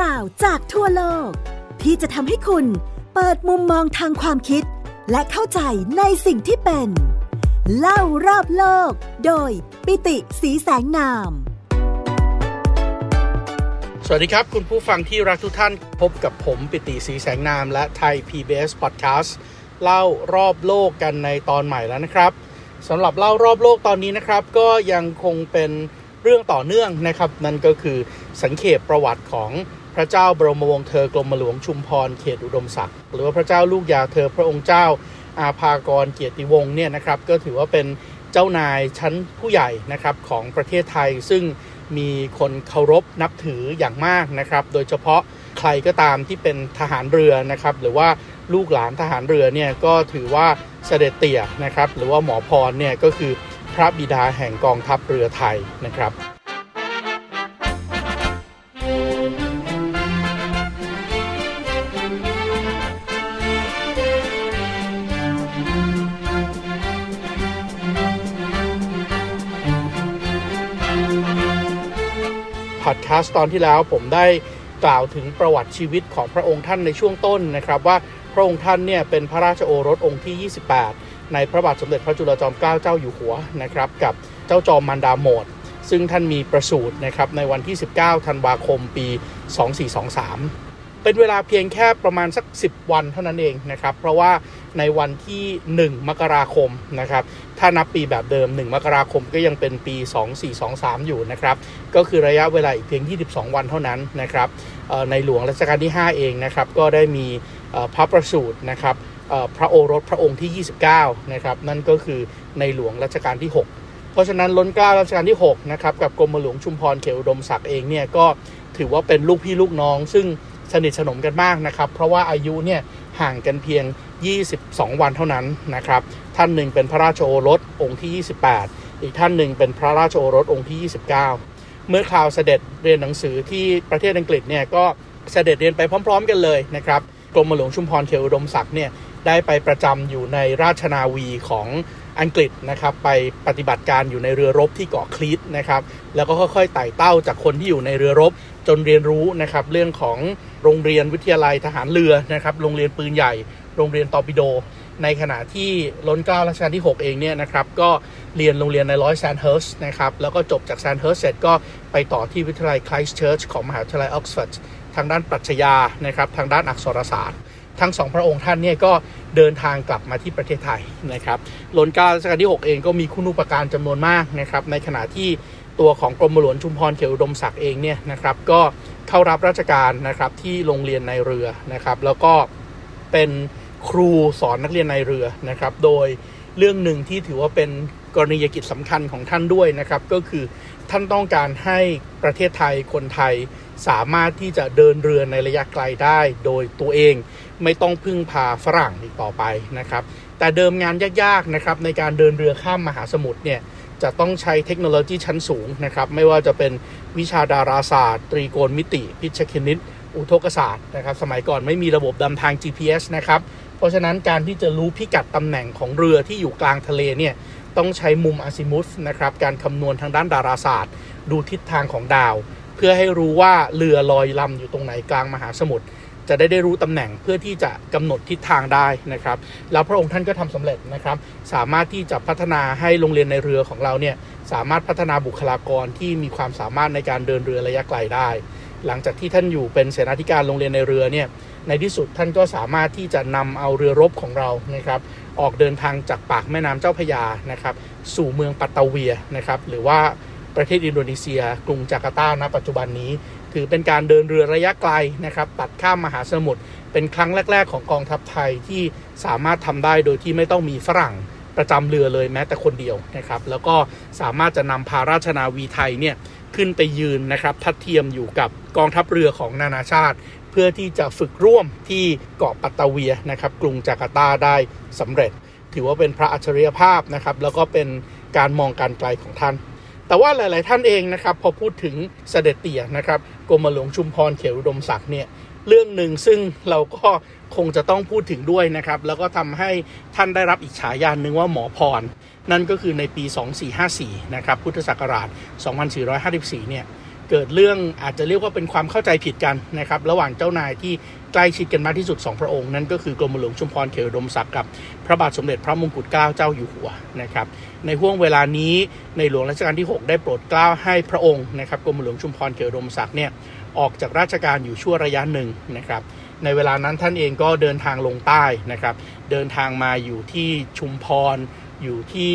ราวจากทั่วโลก ที่จะทำให้คุณเปิดมุมมองทางความคิด และเข้าใจในสิ่งที่เป็น เล่ารอบโลก โดยปิติสีแสงนาม สวัสดีครับ คุณผู้ฟังที่รักทุกท่านพบกับผมปิติสีแสงนาม และไทย PBS Podcast เล่ารอบโลกกันในตอนใหม่แล้วนะครับสำหรับเล่ารอบโลกตอนนี้นะครับ ก็ยังคงเป็นเรื่องต่อเนื่องนะครับ นั่นก็คือสังเขปประวัติของ พระเจ้าบรมวงศ์เธอกรมหลวงชุมพรเขตอุดมศักดิ์หรือว่าพระเจ้าลูกยาเธอพระองค์เจ้าอาภากรเกียรติวงศ์เนี่ยนะครับก็ถือว่าเป็นเจ้านายชั้นผู้ใหญ่นะครับของประเทศไทย ซึ่งมีคนเคารพนับถืออย่างมากนะครับ โดยเฉพาะใครก็ตามที่เป็นทหารเรือนะครับ หรือว่าลูกหลานทหารเรือเนี่ยก็ถือว่าเสด็จเตี่ยนะครับ หรือว่าหมอพรเนี่ยก็คือพระบิดาแห่งกองทัพเรือไทยนะครับ สต์ตอนที่แล้วผมได้กล่าวถึงประวัติชีวิตของพระองค์ท่านในช่วงต้นนะครับ ว่าพระองค์ท่านเนี่ยเป็นพระราชโอรสองค์ที่ 28 ในพระบาทสมเด็จพระจุลจอมเกล้าเจ้าอยู่หัวนะครับกับเจ้าจอมมันดาโมดซึ่งท่านมีประสูตินะครับในวันที่ 19 ธันวาคมปี 2423 เป็นเวลาเพียงแค่ประมาณสัก 10 วันเท่านั้นเองนะครับ เพราะว่าในวันที่ 1 มกราคมนะครับ ถ้านับปีแบบเดิม 1 มกราคมก็ยังเป็นปี 2423 อยู่นะครับ ก็คือระยะเวลาอีกเพียง 22 วันเท่านั้นนะครับในหลวงรัชกาลที่ 5 เองนะครับ ก็ได้มีพระประสูตินะครับพระโอรสพระองค์ที่ 29 นะครับ นั่นก็คือในหลวงรัชกาลที่ 6 เพราะฉะนั้นล้นเกล้ารัชกาลที่ 6 นะครับ กับกรมหลวงชุมพรเขตอุดมศักดิ์เองเนี่ยก็ถือว่าเป็นลูกพี่ลูกน้อง ซึ่ง สนิทสนมกันมากนะครับ เพราะว่าอายุเนี่ยห่างกันเพียง 22 วันเท่านั้นนะครับ ท่านหนึ่งเป็นพระราชโอรสองค์ที่ 28 อีกท่านหนึ่งเป็นพระราชโอรสองค์ที่ 29 เมื่อคราวเสด็จเรียนหนังสือที่ประเทศอังกฤษเนี่ยก็เสด็จเรียนไปพร้อม ๆ กันเลยนะครับกรมหลวงชุมพรเขตอุดมศักดิ์เนี่ยได้ไปประจำอยู่ในราชนาวีของอังกฤษนะครับไปปฏิบัติการอยู่ในเรือรบที่เกาะครีตนะครับแล้วก็ค่อยๆไต่เต้าจากคนที่อยู่ในเรือรบ จนเรียนรู้นะครับเรื่องของโรงเรียนวิทยาลัยทหารเรือนะครับโรงเรียนปืนใหญ่ โรงเรียนตอร์ปิโด ในขณะที่ล้นเกล้ารัชกาลที่ 6 เองเนี่ยนะครับก็เรียนโรงเรียนนายร้อยแซนเฮิร์สนะครับแล้วก็จบจากแซนเฮิร์สเสร็จก็ไปต่อที่วิทยาลัยไครสต์เชิร์ชของมหาวิทยาลัยออกซฟอร์ดทางด้านปรัชญานะครับทางด้านอักษรศาสตร์ทั้งสองพระองค์ท่านเนี่ยก็เดินทางกลับมาที่ประเทศไทยนะครับล้นเกล้ารัชกาลที่ 6 เองก็มีคุณูปการจำนวนมากนะครับในขณะที่ ตัวของกรมหลวงชุมพรเขตอุดมศักดิ์เองเนี่ยนะครับก็เข้ารับราชการนะครับที่โรงเรียนนายเรือนะครับแล้วก็เป็นครูสอนนักเรียนนายเรือนะครับโดยเรื่องหนึ่งที่ถือว่าเป็นกรณียกิจสำคัญของท่านด้วยนะครับก็คือท่านต้องการให้ประเทศไทยคนไทยสามารถที่จะเดินเรือในระยะไกลได้โดยตัวเองไม่ต้องพึ่งพาฝรั่งอีกต่อไปนะครับแต่เดิมงานยากๆนะครับในการเดินเรือข้ามมหาสมุทรเนี่ย จะต้องใช้เทคโนโลยีชั้นสูงนะครับ ไม่ว่าจะเป็นวิชาดาราศาสตร์ ตรีโกณมิติ พิชคณิต อุทกศาสตร์นะครับ สมัยก่อนไม่มีระบบดำทาง GPS นะครับ เพราะฉะนั้นการที่จะรู้พิกัดตำแหน่งของเรือที่อยู่กลางทะเลเนี่ยต้องใช้มุมอาซิมุสนะครับ การคำนวณทางด้านดาราศาสตร์ ดูทิศทางของดาว เพื่อให้รู้ว่าเรือลอยลำอยู่ตรงไหนกลางมหาสมุทร จะได้ได้รู้ตำแหน่งเพื่อที่จะกำหนดทิศทางได้นะครับ แล้วพระองค์ท่านก็ทำสำเร็จนะครับ สามารถที่จะพัฒนาให้โรงเรียนในเรือของเราเนี่ยสามารถพัฒนาบุคลากรที่มีความสามารถในการเดินเรือระยะไกลได้ หลังจากที่ท่านอยู่เป็นเสนาธิการโรงเรียนในเรือเนี่ยในที่สุดท่านก็สามารถที่จะนำเอาเรือรบของเรานะครับ ออกเดินทางจากปากแม่น้ำเจ้าพยานะครับ สู่เมืองปัตตาเวียนะครับ หรือว่าประเทศอินโดนีเซีย กรุงจาการ์ตาณปัจจุบันนี้ ถือเป็นการเดินเรือระยะไกลนะครับตัดข้ามมหาสมุทรเป็นครั้งแรก ๆ ของกองทัพไทยที่สามารถทำได้โดยที่ไม่ต้องมีฝรั่งประจำเรือเลยแม้แต่คนเดียวนะครับ แล้วก็สามารถจะนำพาราชนาวีไทยเนี่ยขึ้นไปยืนนะครับทัดเทียมอยู่กับกองทัพเรือของนานาชาติ เพื่อที่จะฝึกร่วมที่เกาะปัตตาเวียนะครับกรุงจาการ์ตาได้สำเร็จ ถือว่าเป็นพระอัจฉริยภาพนะครับแล้วก็เป็นการมองการไกลของท่าน แต่ว่าหลาย ๆ ท่านเองนะครับพอพูดถึงเสด็จเตี่ยนะครับ กรมหลวงชุมพรเขตอุดมศักดิ์เนี่ยเรื่องหนึ่งซึ่งเราก็คงจะต้องพูดถึงด้วยนะครับ แล้วก็ทำให้ท่านได้รับอีกฉายาหนึ่งว่าหมอพร นั่นก็คือในปี 2454 นะครับพุทธศักราช 2454 เนี่ยเกิดเรื่องอาจจะเรียกว่าเป็นความเข้าใจผิดกันนะครับ ระหว่างเจ้านายที่ใกล้ชิดกันมากที่สุด 2 พระองค์ นั่นก็คือกรมหลวงชุมพรเขตอุดมศักดิ์กับ พระบาทสมเด็จพระมงกุฎเกล้าเจ้าอยู่หัวนะครับ ในห่วงเวลานี้ในหลวงรัชกาลที่ 6 ได้โปรดเกล้าให้พระองค์นะครับกรมหลวงชุมพรเขตอุดมศักดิ์เนี่ยออกจากราชการอยู่ชั่วระยะหนึ่งนะครับ ในเวลานั้นท่านเองก็เดินทางลงใต้นะครับ เดินทางมาอยู่ที่ชุมพร อยู่ที่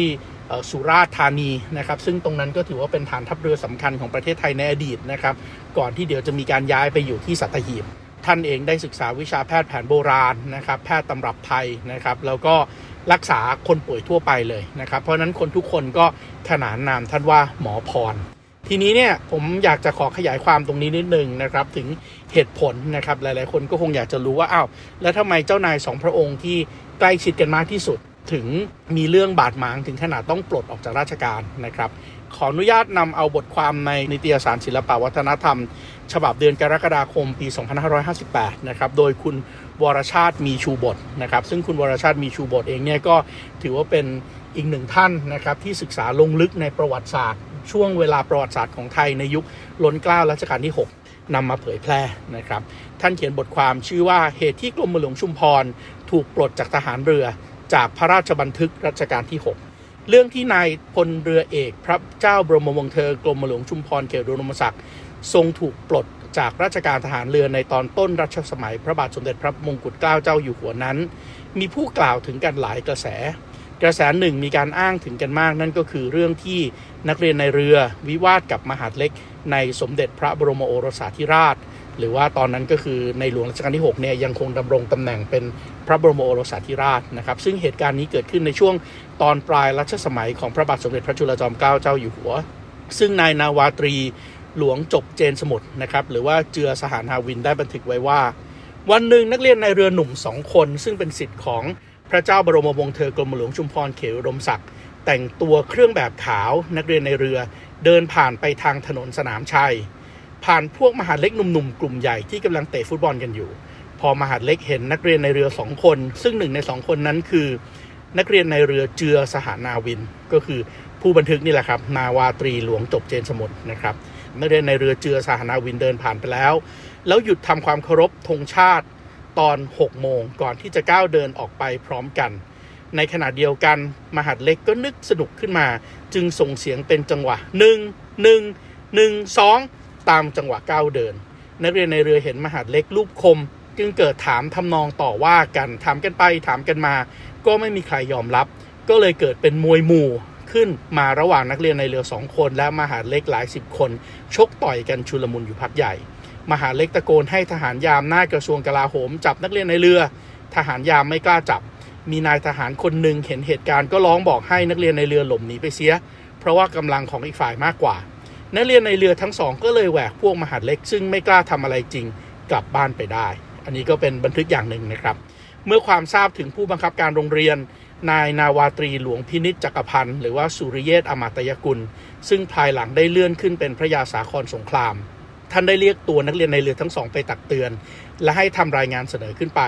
สุราษฎร์ธานีนะครับ ซึ่งตรงนั้นก็ถือว่าเป็นฐานทัพเรือสำคัญของประเทศไทยในอดีตนะครับ ก่อนที่เดี๋ยวจะมีการย้ายไปอยู่ที่สัตหีบ ท่านเองได้ศึกษาวิชาแพทย์แผนโบราณนะครับ แพทย์ตำรับไทยนะครับ แล้วก็รักษาคนป่วยทั่วไปเลยนะครับ เพราะนั้นคนทุกคนก็ขนานนามท่านว่าหมอพร ทีนี้เนี่ยผมอยากจะขอขยายความตรงนี้นิดนึงนะครับ ถึงเหตุผลนะครับ หลายๆ คนก็คงอยากจะรู้ว่าอ้าวแล้วทำไมเจ้านายสองพระองค์ที่ใกล้ชิดกันมากที่สุดถึงมีเรื่องบาดหมางถึงขนาดต้องปลดออกจากราชการนะครับ ขออนุญาตนำเอาบทความในนิตยสารศิลปวัฒนธรรม ฉบับเดือนกรกฎาคมปี 2558 นะครับ โดยคุณวรชาติมีชูบทนะครับ ซึ่งคุณวรชาติมีชูบทเองเนี่ยก็ถือว่าเป็นอีกหนึ่งท่านนะครับที่ศึกษาลงลึกในประวัติศาสตร์ ช่วงเวลาประวัติศาสตร์ของไทยในยุคล้นเกล้ารัชกาลที่ 6นำมาเผยแพร่นะครับ ท่านเขียนบทความชื่อว่าเหตุที่กรมหลวงชุมพร ถูกปลดจากทหารเรือ จากพระราชบันทึกรัชกาลที่ 6 เรื่องที่นายพลเรือเอก พระเจ้าบรมวงศ์เธอกรมหลวงชุมพรเขตรุนมศักดิ์ทรงถูกปลดจากราชการทหารเรือในตอนต้นรัชสมัย พระบาทสมเด็จพระมงกุฎเกล้าเจ้าอยู่หัวนั้น มีผู้กล่าวถึงกันหลายกระแส กระแสหนึ่งมีการอ้างถึงกันมากนั่นก็คือเรื่องที่นักเรียนในเรือวิวาทกับมหาดเล็ก ในสมเด็จพระบรมโอรสาธิราช หรือว่าตอนนั้นก็คือในหลวงรัชกาลที่6เนี่ยยังคงดำรงตำแหน่งเป็นพระบรมโอรสาธิราชนะครับซึ่งเหตุการณ์นี้เกิดขึ้นในช่วง ตอนปลายรัชสมัยของพระบาทสมเด็จพระจุลจอมเกล้าเจ้าอยู่หัว ซึ่งนายนาวาตรีหลวงจบเจนสมุทรนะครับหรือว่าเจือสหานาวินได้บันทึกไว้ว่า วันหนึ่งนักเรียนในเรือหนุ่มสองคน ซึ่งเป็นสิทธิ์ของพระเจ้าบรมวงศ์เธอกรมหลวงชุมพรเขตอุดมศักดิ์แต่งตัวเครื่องแบบขาวนักเรียนในเรือเดินผ่านไปทางถนนสนามชัย ผ่านพวกมหาเล็กหนุ่มๆกลุ่มใหญ่ที่กำลังเตะฟุตบอลกันอยู่ พอมหาเล็กเห็นนักเรียนในเรือสองคน ซึ่งหนึ่งในสองคนนั้นคือ นักเรียนในเรือเจือสหานาวิน ก็คือผู้บันทึกนี่แหละครับ นาวาตรีหลวงจบเจนสมุทรนะครับ นักเรียนในเรือเจือสหานาวินเดินผ่านไปแล้ว แล้วหยุดทำความเคารพธงชาติตอน 6 โมงก่อนที่จะก้าวเดินออกไปพร้อมกัน ในขณะเดียวกันมหาดเล็กก็นึกสนุกขึ้นมา จึงส่งเสียงเป็นจังหวะ 1 1 1 2 ตามจังหวะก้าวเดิน นักเรียนในเรือเห็นมหาดเล็กรูปคม จึงเกิดถามทำนองต่อว่ากันถามกันไปถามกันมา ก็ไม่มีใครยอมรับ ก็เลยเกิดเป็นมวยหมู่ขึ้นมาระหว่างนักเรียนในเรือสองคน และมหาเล็กหลายสิบคน ชกต่อยกันชุลมุนอยู่พักใหญ่ มหาเล็กตะโกนให้ทหารยามหน้ากระทรวงกลาโหม จับนักเรียนในเรือ ทหารยามไม่กล้าจับ มีนายทหารคนหนึ่งเห็นเหตุการณ์ก็ร้องบอกให้นักเรียนในเรือหลบหนีไปเสีย เพราะว่ากำลังของอีกฝ่ายมากกว่า นักเรียนในเรือทั้งสองก็เลยแหวกพวกมหาเล็กซึ่งไม่กล้าทำอะไรจริง กลับบ้านไปได้ อันนี้ก็เป็นบันทึกอย่างหนึ่งนะครับ เมื่อความทราบถึงผู้บังคับการโรงเรียน นายนาวาตรีหลวงพินิจจักรพันธ์หรือว่าสุริเยศอมาตยกุล ซึ่งภายหลังได้เลื่อนขึ้นเป็นพระยาสาครสงคราม ท่านได้เรียกตัวนักเรียนในเรือทั้งสองไปตักเตือน และให้ทำรายงานเสนอขึ้นไป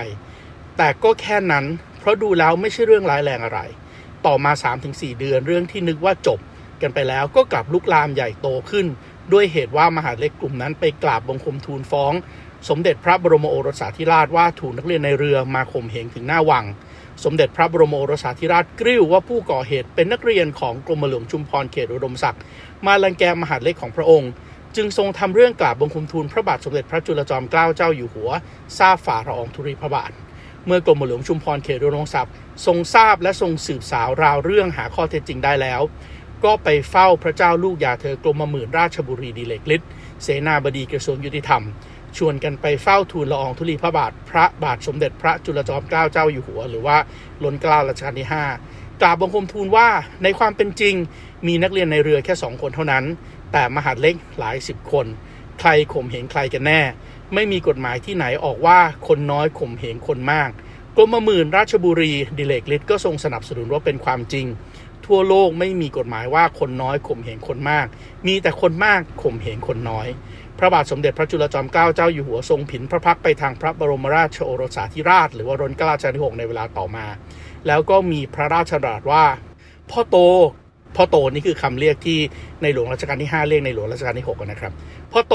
แต่ก็แค่นั้น เพราะดูแล้วไม่ใช่เรื่องร้ายแรงอะไร ต่อมา 3-4 เดือนเรื่องที่นึกว่าจบ กันไปแล้วก็กลับลุกลามใหญ่โตขึ้น ด้วยเหตุว่ามหาเล็กกลุ่มนั้นไปกราบบังคมทูลฟ้อง สมเด็จพระบรมโอรสาธิราชว่าถูกนักเรียนในเรือมาข่มเหงถึงหน้าวัง สมเด็จพระบรมโอรสาธิราชกริ้วว่าผู้ก่อเหตุเป็นนักเรียนของกรมหลวงชุมพรเขตอุดมศักดิ์มาลังแกมหาเล็กของพระองค์ จึงทรงทำเรื่องกราบบังคมทูลพระบาทสมเด็จพระจุลจอมเกล้าเจ้าอยู่หัวทราบฝ่าละอองธุรีพระบาทเมื่อกรมหลวงชุมพรเขตอุดมศักดิ์ทรงทราบและทรงสืบสาวราวเรื่องหาข้อเท็จจริงได้แล้วก็ไปเฝ้าพระเจ้าลูกยาเธอกรมหมื่นราชบุรีดีเลกฤทธิ์เสนาบดีกระทรวงยุติธรรม ชวนกันไปเฝ้าทูลละอองธุลีพระบาทพระบาทสมเด็จพระจุลจอมเกล้าเจ้าอยู่หัว หรือว่าล้นเกล้ารัชกาลที่ 5 กราบบังคมทูลว่าในความเป็นจริงมีนักเรียนในเรือแค่สองคนเท่านั้น แต่มหาดเล็กหลายสิบคน ใครข่มเหงใครกันแน่ ไม่มีกฎหมายที่ไหนออกว่าคนน้อยข่มเหงคนมากกรมหมื่นราชบุรีดิเลกฤทธิ์ก็ทรงสนับสนุนว่าเป็นความจริง ทั่วโลกไม่มีกฎหมายว่าคนน้อยข่มเหงคนมาก มีแต่คนมากข่มเหงคนน้อย พระบาทสมเด็จพระจุลจอมเกล้าเจ้าอยู่หัวทรงผินพระพักไปทางพระบรมราชโอรสาธิราช หรือว่ารัชกาลที่หกในเวลาต่อมา แล้วก็มีพระราชดำรัสว่า พ่อโตพ่อโตนี่คือคำเรียกที่ในหลวงรัชกาลที่ 5 เรียกในหลวงรัชกาลที่6นะครับพ่อโต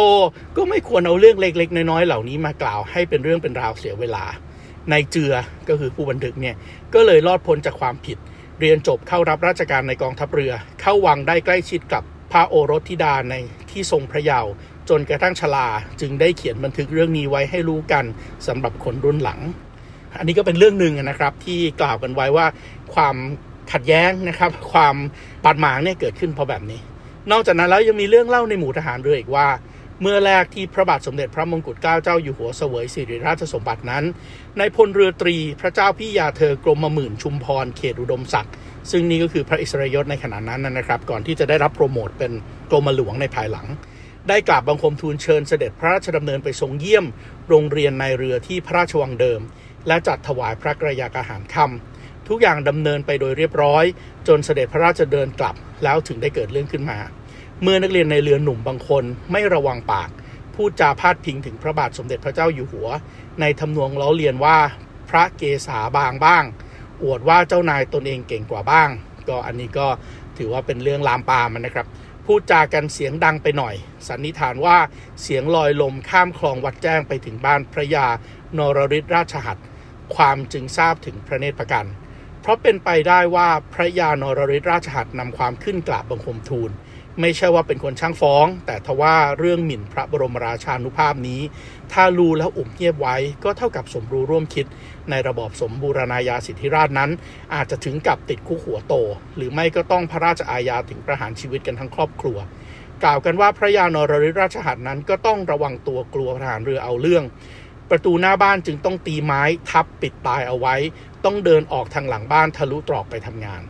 ก็ไม่ควรเอาเรื่องเล็ก ๆ น้อยๆเหล่านี้มากล่าวให้เป็นเรื่องเป็นราวเสียเวลาในเจือก็คือผู้บันทึกเนี่ยก็เลยรอดพ้นจากความผิด เรียนจบเข้ารับราชการในกองทัพเรือ เข้าวังได้ใกล้ชิดกับพระโอรสธิดาในที่ทรงพระเยาว์ จนกระทั่งชลาจึงได้เขียนบันทึกเรื่องนี้ไว้ให้รู้กันสำหรับคนรุ่นหลัง อันนี้ก็เป็นเรื่องหนึ่งนะครับที่กล่าวกันไว้ว่าความขัดแย้งนะครับ ความบาดหมางเนี่ยเกิดขึ้นเพราะแบบนี้ นอกจากนั้นแล้วยังมีเรื่องเล่าในหมู่ทหารเรืออีกว่า เมื่อแรกที่พระบาทสมเด็จพระมงกุฎเกล้าเจ้าอยู่หัวเสวยสิริราชสมบัตินั้นในพลเรือตรีพระเจ้าพี่ยาเธอกรมหมื่นชุมพรเขตอุดมศักดิ์ซึ่งนี่ก็คือพระอิสริยศในขณะนั้นนะครับ ก่อนที่จะได้รับโปรโมทเป็นกรมหลวงในภายหลัง ได้กราบบังคมทูลเชิญเสด็จพระราชดำเนินไปทรงเยี่ยม โรงเรียนในเรือที่พระราชวังเดิม และจัดถวายพระกระยาอาหารคำทุกอย่างดำเนินไปโดยเรียบร้อย จนเสด็จพระราชเดินกลับแล้วถึงได้เกิดเรื่องขึ้นมา เมื่อนักเรียนในเรือหนุ่มบางคนไม่ระวังปาก พูดจาพาดพิงถึงพระบาทสมเด็จพระเจ้าอยู่หัว ในทำนองล้อเลียนว่าพระเกศาบางบ้าง อวดว่าเจ้านายตนเองเก่งกว่าบ้าง ก็อันนี้ก็ถือว่าเป็นเรื่องลามปามันนะครับ พูดจากันเสียงดังไปหน่อย สันนิษฐานว่าเสียงลอยลมข้ามคลองวัดแจ้งไปถึงบ้านพระยานรฤทธราชหัตถ์ความจึงทราบถึงพระเนตรประกัน เพราะเป็นไปได้ว่าพระยานรฤทธราชหัตนำความขึ้นกราบบังคมทูล ไม่ใช่ว่าเป็นคนช่างฟ้อง แต่ทว่าเรื่องหมิ่นพระบรมราชานุภาพนี้ ถ้ารู้แล้วอุ่มเงียบไว้ ก็เท่ากับสมรู้ร่วมคิด ในระบอบสมบูรณาญาสิทธิราชนั้น อาจจะถึงกับติดคุกหัวโต หรือไม่ก็ต้องพระราชอาญาถึงประหารชีวิตกันทั้งครอบครัว กล่าวกันว่าพระยานรฤทธราชหัตนั้นก็ต้องระวังตัวกลัวทหารเรือเอาเรื่อง ประตูหน้าบ้านจึงต้องตีไม้ทับปิดตายเอาไว้ ต้องเดินออกทางหลังบ้านทะลุตรอกไปทำงาน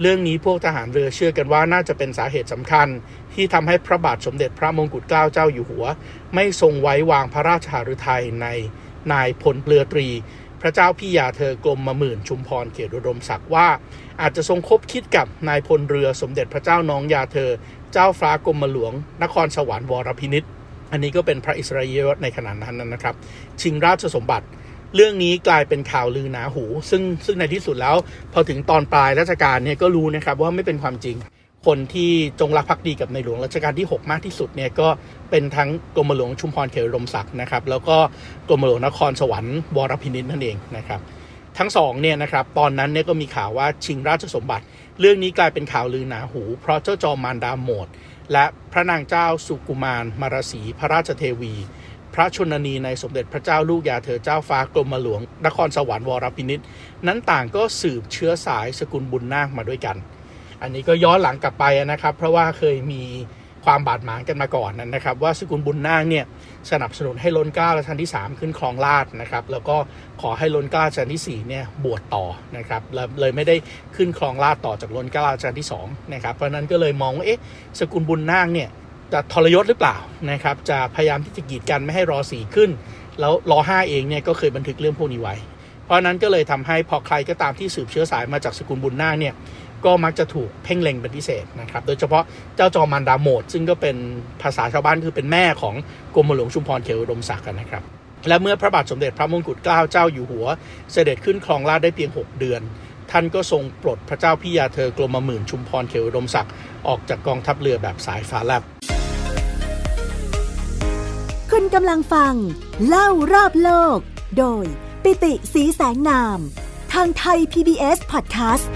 เรื่องนี้พวกทหารเรือเชื่อกันว่าน่าจะเป็นสาเหตุสำคัญ ที่ทำให้พระบาทสมเด็จพระมงกุฎเกล้าเจ้าอยู่หัว ไม่ทรงไว้วางพระราชหฤทัยในนายพลเรือตรี พระเจ้าพี่ยาเธอกรมมาหมื่นชุมพรเขตอุดมศักดิ์ว่า อาจจะทรงคบคิดกับนายพลเรือสมเด็จพระเจ้าน้องยาเธอ เจ้าฟ้ากรมหลวง นครสวรรค์วรพินิษอันนี้ก็เป็นพระอิสราเอลในขณะนั้นนะครับ ชิงราชสมบัติ เรื่องนี้กลายเป็นข่าวลือหนาหู ซึ่งซึ่งในที่สุดแล้ว พอถึงตอนปลายรัชกาลเนี่ยก็รู้นะครับว่าไม่เป็นความจริง คนที่จงรักภักดีกับในหลวงรัชกาลที่ 6 มากที่สุดเนี่ยก็เป็นทั้งกรมหลวงชุมพรเขตอุดมศักดิ์นะครับ แล้วก็กรมหลวงนครสวรรค์วรพินิจนั่นเองนะครับทั้งสองเนี่ยนะครับตอนนั้นเนี่ยก็มีข่าวว่าชิงราชสมบัติ เรื่องนี้กลายเป็นข่าวลือหนาหู เพราะเจ้าจอมมารดาโหมด และพระนางเจ้าสุกุมารมารสีพระราชเทวี ระชนนีในสมเด็จพระเจ้าลูกยาเธอเจ้าฟ้ากรมหลวง นครสวรรค์วรพินิษนั้นต่างก็สืบเชื้อสายสกุลบุญนาคมาด้วยกัน อันนี้ก็ย้อนหลังกลับไปนะครับ เพราะว่าเคยมีความบาดหมางกันมาก่อนนะครับ ว่าสกุลบุญนาคเนี่ยสนับสนุนให้ล้นเก้ารัชกาลที่ 3 ขึ้นครองราชนะครับ แล้วก็ขอให้ล้นเก้ารัชกาลที่4เนี่ยบวชต่อนะครับเลยไม่ได้ขึ้นครองราชต่อจากล้นเก้ารัชกาลที่2นะครับเพราะนั้นก็เลยมองว่าเอ๊ะสกุลบุญนาคเนี่ย จะทรยศหรือเปล่านะครับ จะพยายามที่จะกีดกันไม่ให้รอสีขึ้น แล้วรอห้าเองเนี่ยก็เคยบันทึกเรื่องพวกนี้ไว้ เพราะนั้นก็เลยทำให้พอใครก็ตามที่สืบเชื้อสายมาจากสกุลบุญนาคเนี่ยก็มักจะถูกเพ่งเล็งเป็นพิเศษนะครับ โดยเฉพาะเจ้าจอมันดาโมด ซึ่งก็เป็นภาษาชาวบ้านคือเป็นแม่ของกรมหลวงชุมพรเขตอุดมศักดิ์นะครับ และเมื่อพระบาทสมเด็จพระมงกุฎเกล้าเจ้าอยู่หัว เสด็จขึ้นครองราชได้เพียง 6 เดือน ท่านก็ทรงปลดพระเจ้าพี่ยาเธอกรมหมื่นชุมพรเขตอุดมศักดิ์ออกจากกองทัพเรือแบบสายฟ้าแลบ คุณกำลังฟัง เล่ารอบโลก โดย ปิติสีแสงนาม ทางไทย PBS Podcast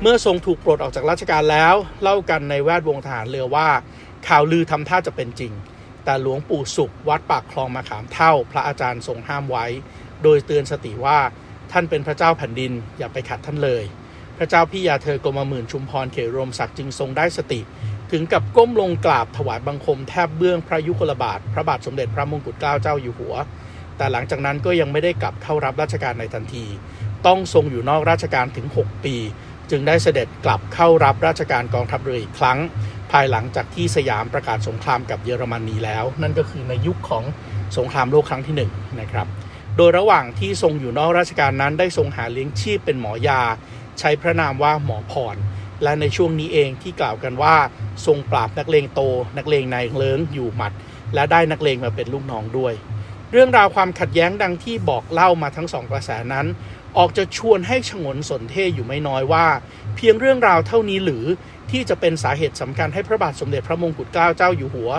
เมื่อทรงถูกปลดออกจากราชการแล้ว เล่ากันในแวดวงทหารเรือว่า ข่าวลือทำท่าจะเป็นจริง แต่หลวงปู่สุขวัดปากคลองมาขามเท่า พระอาจารย์ทรงห้ามไว้ โดยเตือนสติว่าท่านเป็นพระเจ้าแผ่นดินอย่าไปขัดท่านเลย พระเจ้าพี่ยาเธอกรมหมื่นชุมพรเขตรมศักดิ์จึงทรงได้สติ ถึงกับก้มลงกราบถวายบังคมแทบเบื้องพระยุคลบาท พระบาทสมเด็จพระมงกุฎเกล้าเจ้าอยู่หัว แต่หลังจากนั้นก็ยังไม่ได้กลับเข้ารับราชการในทันที ต้องทรงอยู่นอกราชการถึง 6 ปี จึงได้เสด็จกลับเข้ารับราชการกองทัพเรืออีกครั้ง ภายหลังจากที่สยามประกาศสงครามกับเยอรมนีแล้ว นั่นก็คือในยุคของสงครามโลกครั้งที่1นนะครับโดยระหว่างที่ทรงอยู่นอกราชการนั้นได้ทรงหาเลี้ยงชีพเป็นหมอยา ใช้พระนามว่าหมอพร และในช่วงนี้เองที่กล่าวกันว่าทรงปราบนักเลงโต นักเลงในเลิงอยู่หมัด และได้นักเลงมาเป็นลูกน้องด้วย เรื่องราวความขัดแย้งดังที่บอกเล่ามาทั้งสองกระแสนั้น ออกจะชวนให้ฉงนสนเทอยู่ไม่น้อยว่า เพียงเรื่องราวเท่านี้หรือที่จะเป็นสาเหตุสำคัญให้พระบาทสมเด็จพระมงกุฎเกล้าเจ้าอยู่หัว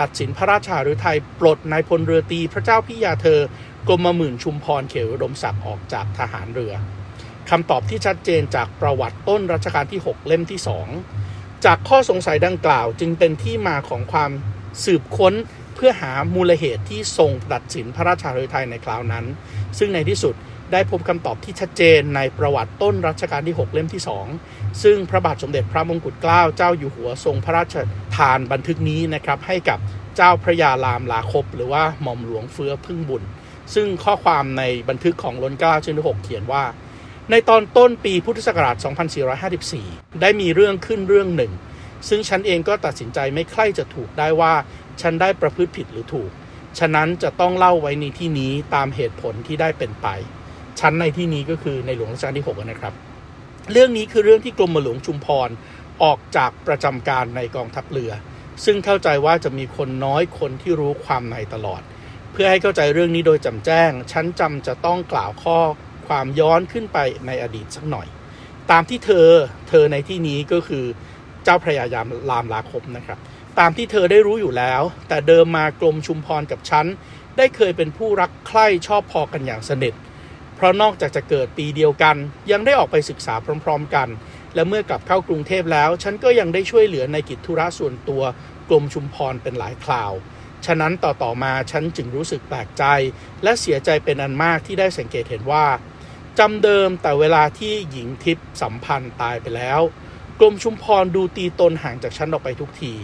ตัดสินพระราชาหรือไทยปลดนายพลเรือตีพระเจ้าพิยาเธอกรมหมื่นชุมพรเขตอุดมศักดิ์ออกจากทหารเรือ คำตอบที่ชัดเจนจากประวัติต้นรัชกาลที่ 6 เล่มที่ 2 จากข้อสงสัยดังกล่าวจึงเป็นที่มาของความสืบค้นเพื่อหามูลเหตุที่ทรงตัดสินพระราชาฤทัยในคราวนั้น ซึ่งในที่สุดได้พบคำตอบที่ชัดเจนในประวัติต้นรัชกาลที่ 6 เล่มที่ 2 ซึ่งพระบาทสมเด็จพระมงกุฎเกล้าเจ้าอยู่หัวทรงพระราชทานบันทึกนี้นะครับให้กับเจ้าพระยารามลาคบ หรือว่าหม่อมหลวงเฟื้อพึ่งบุญ ซึ่งข้อความในบันทึกของล้นเกล้าชิ้นที่6เขียนว่า ในตอนต้นปีพุทธศักราช 2454 ได้มีเรื่องขึ้นเรื่องหนึ่ง ซึ่งฉันเองก็ตัดสินใจไม่ใคร่จะถูกได้ว่าฉันได้ประพฤติผิดหรือถูก ฉะนั้นจะต้องเล่าไว้ในที่นี้ตามเหตุผลที่ได้เป็นไป ชั้นในที่นี้ก็คือในหลวงรัชกาลที่ 6 นะครับ เรื่องนี้คือเรื่องที่กรมหลวงชุมพรออกจากประจำการในกองทัพเรือ ซึ่งเข้าใจว่าจะมีคนน้อยคนที่รู้ความในตลอด เพื่อให้เข้าใจเรื่องนี้โดยจำแจ้ง ฉันจำจะต้องกล่าวข้อ ความย้อนขึ้นไปในอดีตสักหน่อย ตามที่เธอเธอในที่นี้ก็คือเจ้าพระยายามรามลาคบนะครับ ตามที่เธอได้รู้อยู่แล้ว แต่เดิมมากรมชุมพรกับฉัน ได้เคยเป็นผู้รักใคร่ชอบพอกันอย่างสนิทเพราะนอกจากจะเกิดปีเดียวกัน ยังได้ออกไปศึกษาพร้อม ๆ กัน และเมื่อกลับเข้ากรุงเทพแล้ว ฉันก็ยังได้ช่วยเหลือในกิจธุระส่วนตัวกรมชุมพรเป็นหลายคราวฉะนั้นต่อๆมาฉันจึงรู้สึกแปลกใจ และเสียใจเป็นอันมากที่ได้สังเกตเห็นว่า จำเดิมแต่เวลาที่หญิงทิพย์สัมพันธ์ตายไปแล้วกรมชุมพรดูตีตนห่างจากฉันออกไปทุกที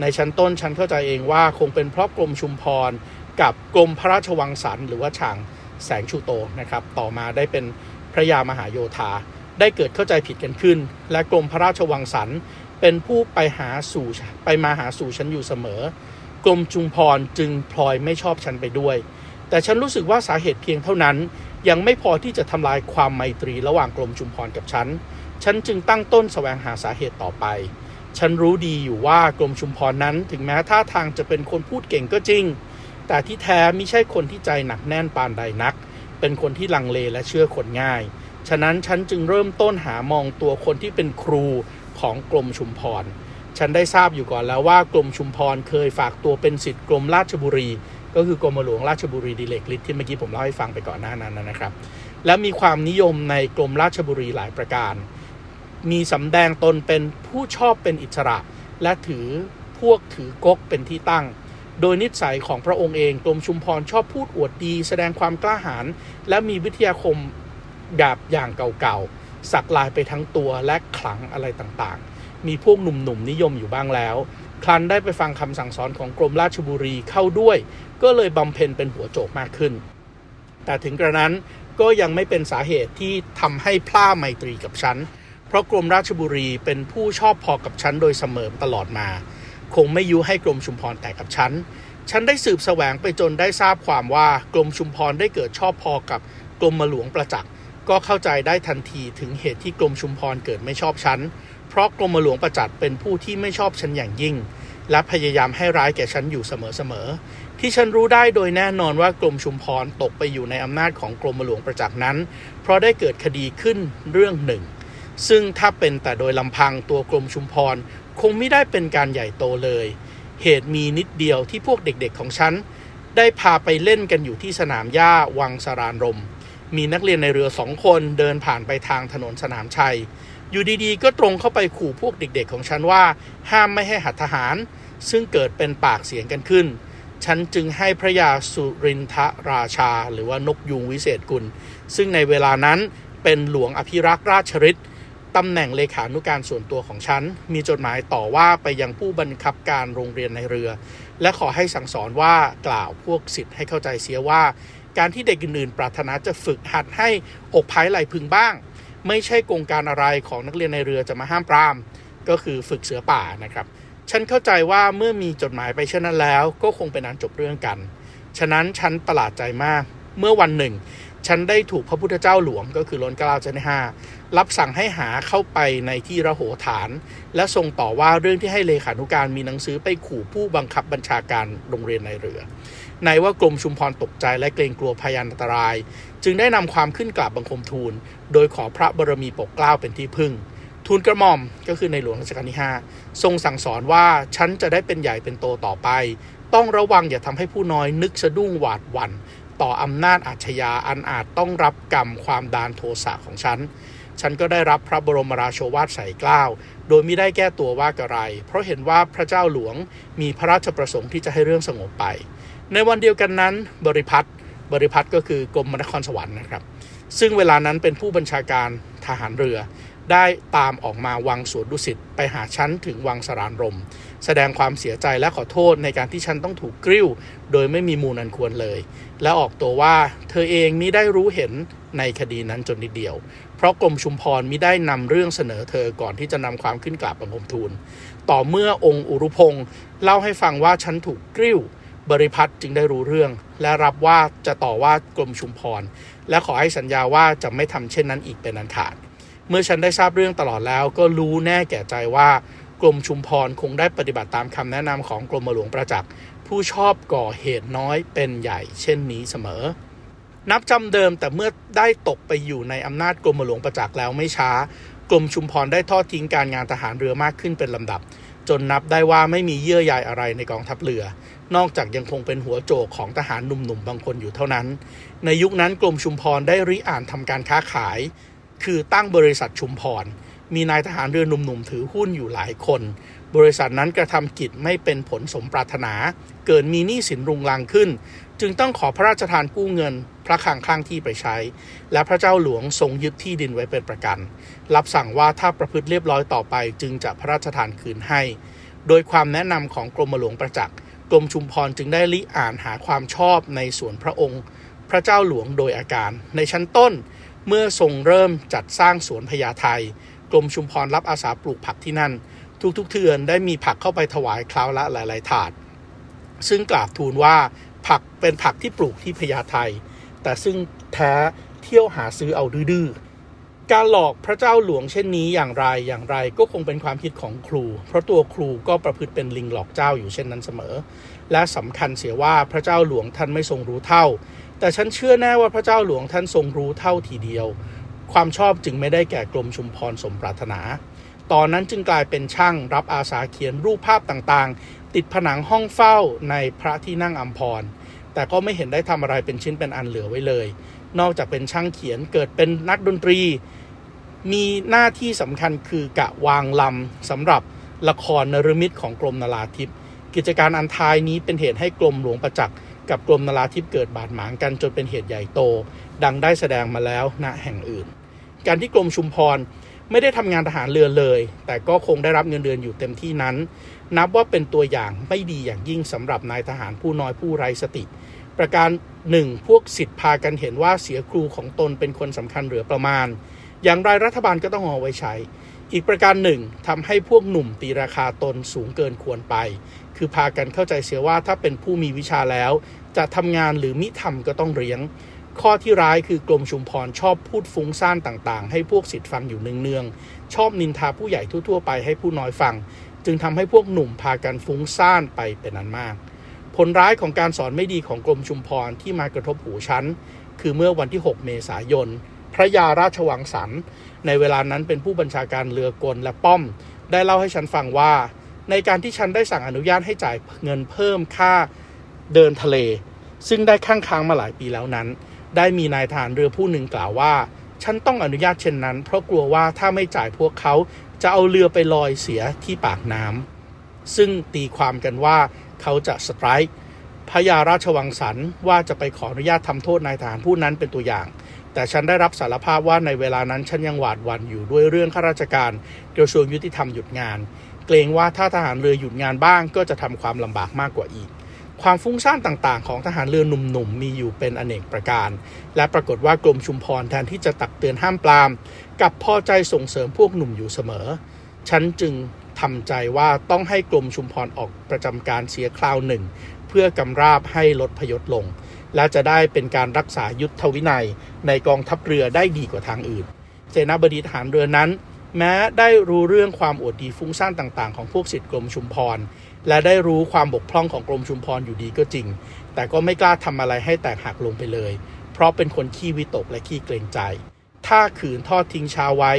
ในชั้นต้นฉันเข้าใจเองว่าคงเป็นเพราะกรมชุมพรกับกรมพระราชวังสันหรือว่าฉางแสงชูโตนะครับ ต่อมาได้เป็นพระยามหาโยธาได้เกิดเข้าใจผิดกันขึ้น และกรมพระราชวังสันเป็นผู้ไปหาสู่ไปมาหาสู่ฉันอยู่เสมอ กรมชุมพรจึงพลอยไม่ชอบฉันไปด้วย แต่ฉันรู้สึกว่าสาเหตุเพียงเท่านั้น ยังไม่พอที่จะทำลายความไมตรีระหว่างกรมชุมพรกับฉัน ฉันจึงตั้งต้นสแสวงหาสาเหตุต่อไป ฉันรู้ดีอยู่ว่ากรมชุมพรนั้นถึงแม้ท่าทางจะเป็นคนพูดเก่งก็จริง แต่ที่แท้ไม่ใช่คนที่ใจหนักแน่นปานใดนัก เป็นคนที่ลังเลและเชื่อคนง่าย ฉะนั้นฉันจึงเริ่มต้นหามองตัวคนที่เป็นครูของกรมชุมพร ฉันได้ทราบอยู่ก่อนแล้วว่ากรมชุมพรเคยฝากตัวเป็นสิทธิ์กรมราชบุรี ก็คือกรมหลวงราชบุรีดิเลกฤทธิ์ที่เมื่อกี้ผมเล่าให้ฟังไปก่อนหน้านั้นนะครับ และมีความนิยมในกรมราชบุรีหลายประการ มีสำแดงตนเป็นผู้ชอบเป็นอิสระ และถือพวกถือกกเป็นที่ตั้ง โดยนิสัยของพระองค์เองกรมชุมพรชอบพูดอวดดี แสดงความกล้าหาญและมีวิทยาคมแบบอย่างเก่าๆสักลายไปทั้งตัวและขลังอะไรต่างๆ มีพวกหนุ่มๆนิยมอยู่บ้างแล้ว ครันได้ไปฟังคำสั่งสอนของกรมราชบุรีเข้าด้วย ก็เลยบำเพ็ญเป็นหัวโจกมากขึ้น แต่ถึงกระนั้นก็ยังไม่เป็นสาเหตุที่ทำให้พล่าไมตรีกับฉัน เพราะกรมราชบุรีเป็นผู้ชอบพอกับฉันโดยเสมอตลอดมา คงไม่ยุให้กรมชุมพรแตกกับฉัน ฉันได้สืบแสวงไปจนได้ทราบความว่ากรมชุมพรได้เกิดชอบพอกับกรมหลวงประจักษ์ก็เข้าใจได้ทันทีถึงเหตุที่กรมชุมพรเกิดไม่ชอบฉันเราะกรมหลวงประจักษ์เป็นผู้ที่ไม่ชอบฉันอย่างยิ่ง และพยายามให้ร้ายแก่ฉันอยู่เสมอๆที่ฉันรู้ได้โดยแน่นอนว่ากรมชุมพรตกไปอยู่ในอำนาจของกรมหลวงประจักษ์นั้น เพราะได้เกิดคดีขึ้นเรื่องหนึ่ง ซึ่งถ้าเป็นแต่โดยลำพังตัวกรมชุมพรคงไม่ได้เป็นการใหญ่โตเลย เหตุมีนิดเดียวที่พวกเด็กๆของฉันได้พาไปเล่นกันอยู่ที่สนามหญ้าวังสารานรม มีนักเรียนในเรือสองคนเดินผ่านไปทางถนนสนามชัย อยู่ดีๆ ก็ตรงเข้าไปขู่พวกเด็กๆ ของฉันว่า ห้ามไม่ให้หัตถหาร ซึ่งเกิดเป็นปากเสียงกันขึ้น ฉันจึงให้พระยาสุรินทราชา หรือว่านกยูงวิเศษกุล ซึ่งในเวลานั้นเป็นหลวงอภิรักษ์ราชฤทธิ์ตำแหน่งเลขานุการส่วนตัวของฉัน มีจดหมายต่อว่าไปยังผู้บังคับการโรงเรียนในเรือ และขอให้สั่งสอนว่ากล่าวพวกสิทธิ์ให้เข้าใจเสียว่า การที่เด็กอื่นๆ ปรารถนาจะฝึกหัดให้อกภายไหลพึงบ้าง ไม่ใช่กงการอะไรของนักเรียนในเรือจะมาห้ามปราม ก็คือฝึกเสือป่านะครับ ฉันเข้าใจว่าเมื่อมีจดหมายไปเช่นนั้นแล้ว ก็คงเป็นอันจบเรื่องกัน ฉะนั้นฉันประหลาดใจมาก เมื่อวันหนึ่ง ฉันได้ถูกพระพุทธเจ้าหลวงก็คือล้นกล้าเจ้าในห้ารับสั่งให้หาเข้าไปในที่ระโหฐาน และทรงต่อว่าเรื่องที่ให้เลขานุการมีหนังสือไปขู่ผู้บังคับบัญชาการโรงเรียนในเรือในว่ากรมชุมพรตกใจและเกรงกลัวพยานอันตราย จึงได้นำความขึ้นกราบบังคมทูล โดยขอพระบรมีปกเกล้าเป็นที่พึ่ง ทูลกระหม่อมก็คือในหลวงรัชกาลที่5ทรงสั่งสอนว่าฉันจะได้เป็นใหญ่เป็นโตต่อไป ต้องระวังอย่าทำให้ผู้น้อยนึกสะดุ้งหวาดหวั่นต่ออำนาจอาชญาอันอาจต้องรับกรรมความดานโทสะของฉัน ฉันก็ได้รับพระบรมราโชวาทใส่เกล้า โดยไม่ได้แก้ตัวว่ากระไร เพราะเห็นว่าพระเจ้าหลวงมีพระราชประสงค์ที่จะให้เรื่องสงบไป ในวันเดียวกันนั้น บริพัตร บริพัตรก็คือกรมนครสวรรค์นะครับ ซึ่งเวลานั้นเป็นผู้บัญชาการทหารเรือได้ตามออกมาวังสวนดุสิตไปหาฉันถึงวังสรานรม แสดงความเสียใจและขอโทษในการที่ฉันต้องถูกกริ้ว โดยไม่มีมูลอันควรเลย และออกตัวว่าเธอเองมิได้รู้เห็นในคดีนั้นจนนิดเดียว เพราะกรมชุมพรมิได้นำเรื่องเสนอเธอก่อนที่จะนำความขึ้นกราบบังคมทูล ต่อเมื่อองค์อุรุพงศ์เล่าให้ฟังว่าฉันถูกกริ้ว บริพัตรจึงได้รู้เรื่อง และรับว่าจะต่อว่ากรมชุมพร และขอให้สัญญาว่าจะไม่ทำเช่นนั้นอีกเป็นอันขาด เมื่อฉันได้ทราบเรื่องตลอดแล้ว ก็รู้แน่แก่ใจว่ากรมชุมพรคงได้ปฏิบัติตามคำแนะนำของกรมหลวงประจักษ์ผู้ชอบก่อเหตุน้อยเป็นใหญ่ เช่นนี้เสมอ นับจำเดิมแต่เมื่อได้ตกไปอยู่ในอำนาจกรมหลวงประจักษ์แล้วไม่ช้ากรมชุมพรได้ทอดทิ้งการงานทหารเรือมากขึ้นเป็นลำดับ จนนับได้ว่าไม่มีเยื่อใยอะไรในกองทัพเรือ นอกจากยังคงเป็นหัวโจกของทหารหนุ่มๆบางคนอยู่เท่านั้น ในยุคนั้นกรมชุมพรได้ริอ่านทำการค้าขาย คือตั้งบริษัทชุมพร มีนายทหารเรือหนุ่มๆถือหุ้นอยู่หลายคน บริษัทนั้นกระทำกิจไม่เป็นผลสมปรารถนา เกิดมีหนี้สินรุงรังขึ้น จึงต้องขอพระราชทานกู้เงินพระคลังข้างที่ไปใช้ และพระเจ้าหลวงทรงยึดที่ดินไว้เป็นประกัน รับสั่งว่าถ้าประพฤติเรียบร้อยต่อไป จึงจะพระราชทานคืนให้ โดยความแนะนำของกรมหลวงประจักษ์กรมชุมพรจึงได้ลิอ่านหาความชอบในส่วนพระองค์ พระเจ้าหลวงโดยอาการ ในชั้นต้นเมื่อทรงเริ่มจัดสร้างสวนพญาไทกรมชุมพรรับอาสาปลูกผักที่นั่น ทุกๆเทือนได้มีผักเข้าไปถวายคราวละหลาย ๆ ถาด ซึ่งกราบทูลว่า ผักเป็นผักที่ปลูกที่พญาไทแต่ซึ่งแท้เที่ยวหาซื้อเอาดื้อการหลอกพระเจ้าหลวงเช่นนี้อย่างไรอย่างไรก็คงเป็นความคิดของครู เพราะตัวครูก็ประพฤติเป็นลิงหลอกเจ้าอยู่เช่นนั้นเสมอ และสำคัญเสียว่าพระเจ้าหลวงท่านไม่ทรงรู้เท่า แต่ฉันเชื่อแน่ว่าพระเจ้าหลวงท่านทรงรู้เท่าทีเดียว ความชอบจึงไม่ได้แก่กรมชุมพรสมปรารถนา ตอนนั้นจึงกลายเป็นช่างรับอาสาเขียนรูปภาพต่างๆ ติดผนังห้องเฝ้าในพระที่นั่งอัมพร แต่ก็ไม่เห็นได้ทำอะไรเป็นชิ้นเป็นอันเหลือไว้เลย นอกจากเป็นช่างเขียนเกิดเป็นนักดนตรี มีหน้าที่สำคัญคือกะวางลำสำหรับละครนรมิตของกรมนราธิปกิจการอันทายนี้เป็นเหตุให้กรมหลวงประจักษ์กับกรมนราธิปเกิดบาดหมางกันจนเป็นเหตุใหญ่โต ดังได้แสดงมาแล้วณแห่งอื่น การที่กรมชุมพรไม่ได้ทำงานทหารเรือเลย แต่ก็คงได้รับเงินเดือนอยู่เต็มที่นั้น นับว่าเป็นตัวอย่างไม่ดีอย่างยิ่งสำหรับนายทหารผู้น้อยผู้ไร้สติ ประการหนึ่งพวกสิทธิ์พากันเห็นว่าเสียครูของตนเป็นคนสำคัญเหลือประมาณ อย่างไรรัฐบาลก็ต้องเอาไว้ใช้ อีกประการหนึ่งทำให้พวกหนุ่มตีราคาตนสูงเกินควรไป คือพากันเข้าใจเสียว่าถ้าเป็นผู้มีวิชาแล้ว จะทำงานหรือมิทำก็ต้องเลี้ยงข้อที่ร้ายคือกรมชุมพรชอบพูดฟุ้งซ่านต่างๆ ให้พวกสิทธิ์ฟังอยู่เนืองๆ ชอบนินทาผู้ใหญ่ทั่วๆ ไปให้ผู้น้อยฟัง จึงทำให้พวกหนุ่มพากันฟุ้งซ่านไปเป็นอันมาก ผลร้ายของการสอนไม่ดีของกรมชุมพรที่มากระทบหูชั้น คือเมื่อวันที่ 6 เมษายน พระยาราชวังสันในเวลานั้นเป็นผู้บัญชาการเรือกลและป้อม ได้เล่าให้ฉันฟังว่า ในการที่ฉันได้สั่งอนุญาตให้จ่ายเงินเพิ่มค่าเดินทะเล ซึ่งได้ข้างค้างมาหลายปีแล้วนั้น ได้มีนายทหารเรือผู้หนึ่งกล่าวว่าฉันต้องอนุญาตเช่นนั้น เพราะกลัวว่าถ้าไม่จ่ายพวกเขา จะเอาเรือไปลอยเสียที่ปากน้ำซึ่งตีความกันว่าเขาจะสไตร์พระยาราชวังสันว่าจะไปขออนุญาตทำโทษนายทหารผู้นั้นเป็นตัวอย่าง แต่ฉันได้รับสารภาพว่าในเวลานั้นฉันยังหวาดหวั่นอยู่ด้วยเรื่องข้าราชการกระทรวงยุติธรรมหยุดงาน เกรงว่าถ้าทหารเรือหยุดงานบ้างก็จะทำความลำบากมากกว่าอีก ความฟุ้งซ่านต่างๆ ของทหารเรือหนุ่มๆ มีอยู่เป็นอเนกประการ และปรากฏว่ากรมชุมพรแทนที่จะตักเตือนห้ามปรามกับพอใจส่งเสริมพวกหนุ่มอยู่เสมอ ฉันจึงทำใจว่าต้องให้กรมชุมพรออกประจำการเสียคราวหนึ่ง เพื่อกำราบให้ลดพยศลง และจะได้เป็นการรักษายุทธวินัยในกองทัพเรือได้ดีกว่าทางอื่น เสนาบดีทหารเรือนั้น แม้ได้รู้เรื่องความอวดดีฟุ้งซ่านต่างๆ ของพวกสิทธิกรมชุมพร และได้รู้ความบกพร่องของกรมชุมพรอยู่ดีก็จริง แต่ก็ไม่กล้าทำอะไรให้แตกหักลงไปเลย เพราะเป็นคนขี้วิตกและขี้เกรงใจ ถ้าขืนทอดทิ้งชาไว้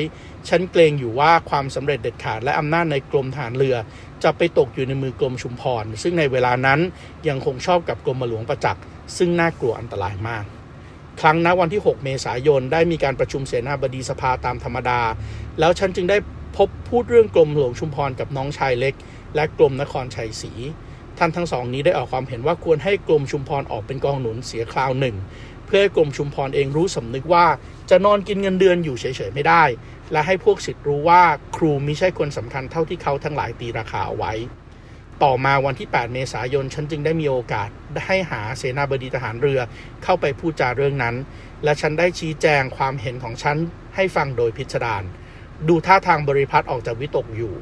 ฉันเกรงอยู่ว่าความสำเร็จเด็ดขาดและอำนาจในกรมฐานเรือ จะไปตกอยู่ในมือกรมชุมพร ซึ่งในเวลานั้นยังคงชอบกับกรมหลวงประจักษ์ซึ่งน่ากลัวอันตรายมากครั้งณวันที่ 6 เมษายนได้มีการประชุมเสนาบดีสภาตามธรรมดา แล้วฉันจึงได้พบพูดเรื่องกรมหลวงชุมพรกับน้องชายเล็ก และกรมนครชัยศรีท่านทั้งสองนี้ได้ออกความเห็นว่าควรให้กรมชุมพรออกเป็นกองหนุนเสียคราวหนึ่ง เพื่อให้กรมชุมพรเองรู้สำนึกว่าจะนอนกินเงินเดือนอยู่เฉยๆไม่ได้ และให้พวกศิษย์รู้ว่าครูมิใช่คนสำคัญเท่าที่เขาทั้งหลายตีราคาเอาไว้ ต่อมาวันที่ 8 เมษายนฉันจึงได้มีโอกาสให้หาเสนาบดีทหารเรือเข้าไปพูดจาเรื่องนั้น และฉันได้ชี้แจงความเห็นของฉันให้ฟังโดยพิสดารณาดูท่าทางบริพัตรออกจากวิตกอยู่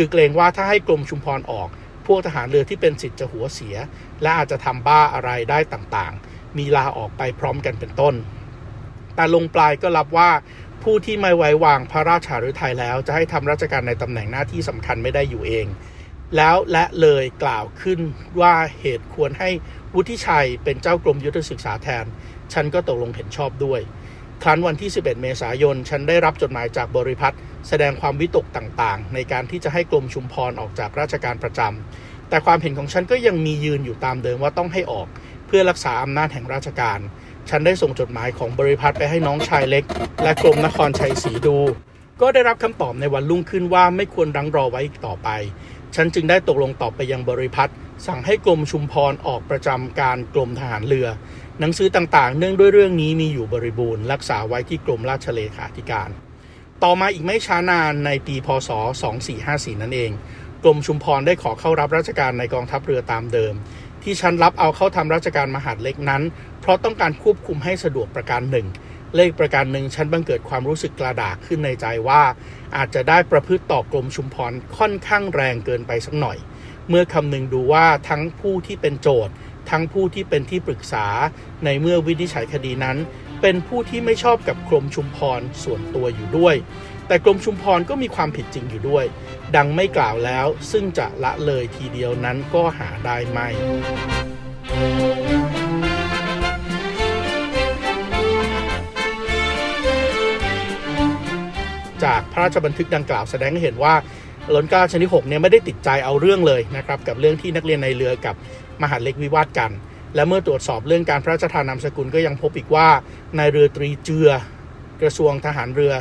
คือเกรงว่าถ้าให้กรมชุมพรออก พวกทหารเรือที่เป็นสิทธิ์จะหัวเสีย และอาจจะทำบ้าอะไรได้ต่างๆ มีลาออกไปพร้อมกันเป็นต้น แต่ลงปลายก็รับว่าผู้ที่ไม่ไว้วางพระราชาฤทัยแล้ว จะให้ทำราชการในตำแหน่งหน้าที่สำคัญไม่ได้อยู่เอง แล้วและเลยกล่าวขึ้นว่าเหตุควรให้วุฒิชัยเป็นเจ้ากรมยุทธศึกษาแทน ฉันก็ตกลงเห็นชอบด้วย ครั้นวันที่ 11 เมษายน ฉันได้รับจดหมายจากบริพัตรแสดงความวิตกต่างๆ ในการที่จะให้กรมชุมพรออกจากราชการประจำ แต่ความเห็นของฉันก็ยังมียืนอยู่ตามเดิมว่าต้องให้ออก เพื่อรักษาอำนาจแห่งราชการ ฉันได้ส่งจดหมายของบริพัตรไปให้น้องชายเล็ก และกรมนครชัยศรีดู ก็ได้รับคำตอบในวันรุ่งขึ้นว่าไม่ควรรังรอไว้อีกต่อไป ฉันจึงได้ตกลงตอบไปยังบริพัตรสั่งให้กรมชุมพรออกประจำการกรมทหารเรือ หนังสือต่างๆ เนื่องด้วยเรื่องนี้มีอยู่บริบูรณ์รักษาไว้ที่กรมราชเลขาธิการ ต่อมาอีกไม่ช้านานในปีพศ 2454 นั่นเอง กรมชุมพรได้ขอเข้ารับราชการในกองทัพเรือตามเดิม ที่ฉันรับเอาเข้าทำราชการมหาดเล็กนั้น เพราะต้องการควบคุมให้สะดวกประการหนึ่งเลขประการหนึ่งฉันบังเกิดความรู้สึกกระดากขึ้นในใจว่า อาจจะได้ประพฤติต่อกรมชุมพรค่อนข้างแรงเกินไปสักหน่อย เมื่อคำนึงดูว่าทั้งผู้ที่เป็นโจทย์ ทั้งผู้ที่เป็นที่ปรึกษาในเมื่อวินิจฉัยคดีนั้น เป็นผู้ที่ไม่ชอบกับกรมชุมพรส่วนตัวอยู่ด้วย แต่กรมชุมพรก็มีความผิดจริงอยู่ด้วย ดังไม่กล่าวแล้วซึ่งจะละเลยทีเดียวนั้นก็หาได้ไม่จากพระราชบันทึกดังกล่าวแสดงให้เห็นว่าล้นเก้าชนิดหกเนี่ยไม่ได้ติดใจเอาเรื่องเลยนะครับกับเรื่องที่นักเรียนในเรือกับ มหาเล็กวิวาทกัน และเมื่อตรวจสอบเรื่องการพระราชทานนามสกุลก็ยังพบอีกว่านายเรือตรีเจือกระทรวงทหารเรือ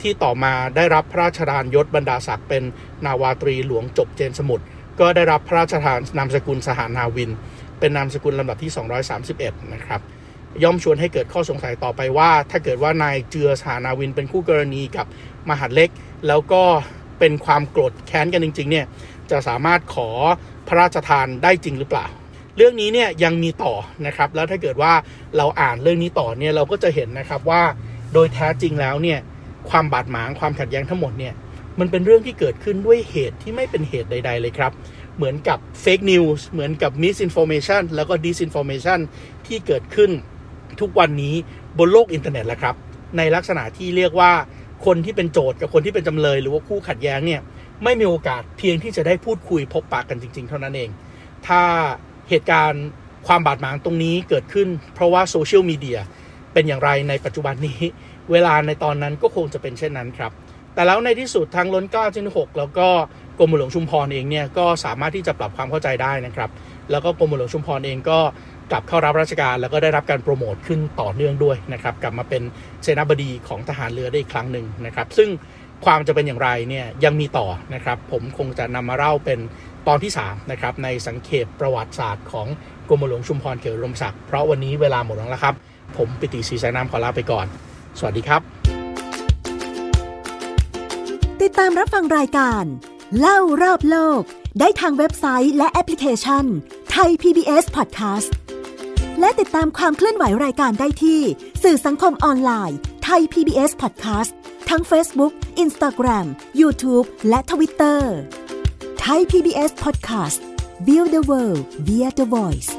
ที่ต่อมาได้รับพระราชทานยศบรรดาศักดิ์เป็นนาวาตรีหลวงจบเจนสมุทรก็ได้รับพระราชทานนามสกุลสหานาวิน เป็นนามสกุลลำดับที่ 231 นะครับย่อมชวนให้เกิดข้อสงสัยต่อไปว่า ถ้าเกิดว่านายเจือสหานาวินเป็นคู่กรณีกับมหาเล็ก แล้วก็เป็นความโกรธแค้นกันจริง ๆ เนี่ยจะสามารถขอพระราชทานได้จริงหรือเปล่า เรื่องนี้เนี่ยยังมีต่อนะครับ แล้วถ้าเกิดว่าเราอ่านเรื่องนี้ต่อเนี่ยเราก็จะเห็นนะครับว่าโดยแท้จริงแล้วเนี่ยความบาดหมางความขัดแย้งทั้งหมดเนี่ยมันเป็นเรื่องที่เกิดขึ้นด้วยเหตุที่ไม่เป็นเหตุใด ๆ เลยครับ เหมือนกับ fake news เหมือนกับ misinformation แล้วก็ disinformation ที่เกิดขึ้นทุกวันนี้บนโลกอินเทอร์เน็ตแหละครับ ในลักษณะที่เรียกว่าคนที่เป็นโจทย์กับคนที่เป็นจำเลย หรือว่าคู่ขัดแย้งเนี่ยไม่มีโอกาสเพียงที่จะได้พูดคุยพบปากกันจริง ๆ เท่านั้นเอง ถ้า เหตุการณ์ความบาดหมางตรงนี้เกิดขึ้น เพราะว่าโซเชียลมีเดียเป็นอย่างไรในปัจจุบันนี้ เวลาในตอนนั้นก็คงจะเป็นเช่นนั้นครับ แต่แล้วในที่สุดทางล้นเก้าเจนหกแล้วก็กรมหลวงชุมพรเองเนี่ยก็สามารถที่จะปรับความเข้าใจได้นะครับ แล้วก็กรมหลวงชุมพรเองก็กลับเข้ารับราชการแล้วก็ได้รับการโปรโมทขึ้นต่อเนื่องด้วยนะครับ กลับมาเป็นเสนาบดีของทหารเรือได้อีกครั้งหนึ่งนะครับ ซึ่งความจะเป็นอย่างไรเนี่ยยังมีต่อนะครับ ผมคงจะนำมาเล่าเป็น ตอนที่ 3 นะครับ ในสังเขปประวัติศาสตร์ของกรมหลวงชุมพรเขตรมศักดิ์เพราะวันนี้เวลาหมดแล้วครับ ผมปิติศรีสายน้ำขอลาไปก่อน สวัสดีครับ ติดตามรับฟังรายการ เล่ารอบโลก ได้ทางเว็บไซต์และแอปพลิเคชันไทย PBS Podcast และติดตามความเคลื่อนไหวรายการได้ที่ สื่อสังคมออนไลน์ไทย PBS Podcast ทั้ง Facebook, Instagram, YouTube และ Twitter ไทย PBS Podcast View the world via the voice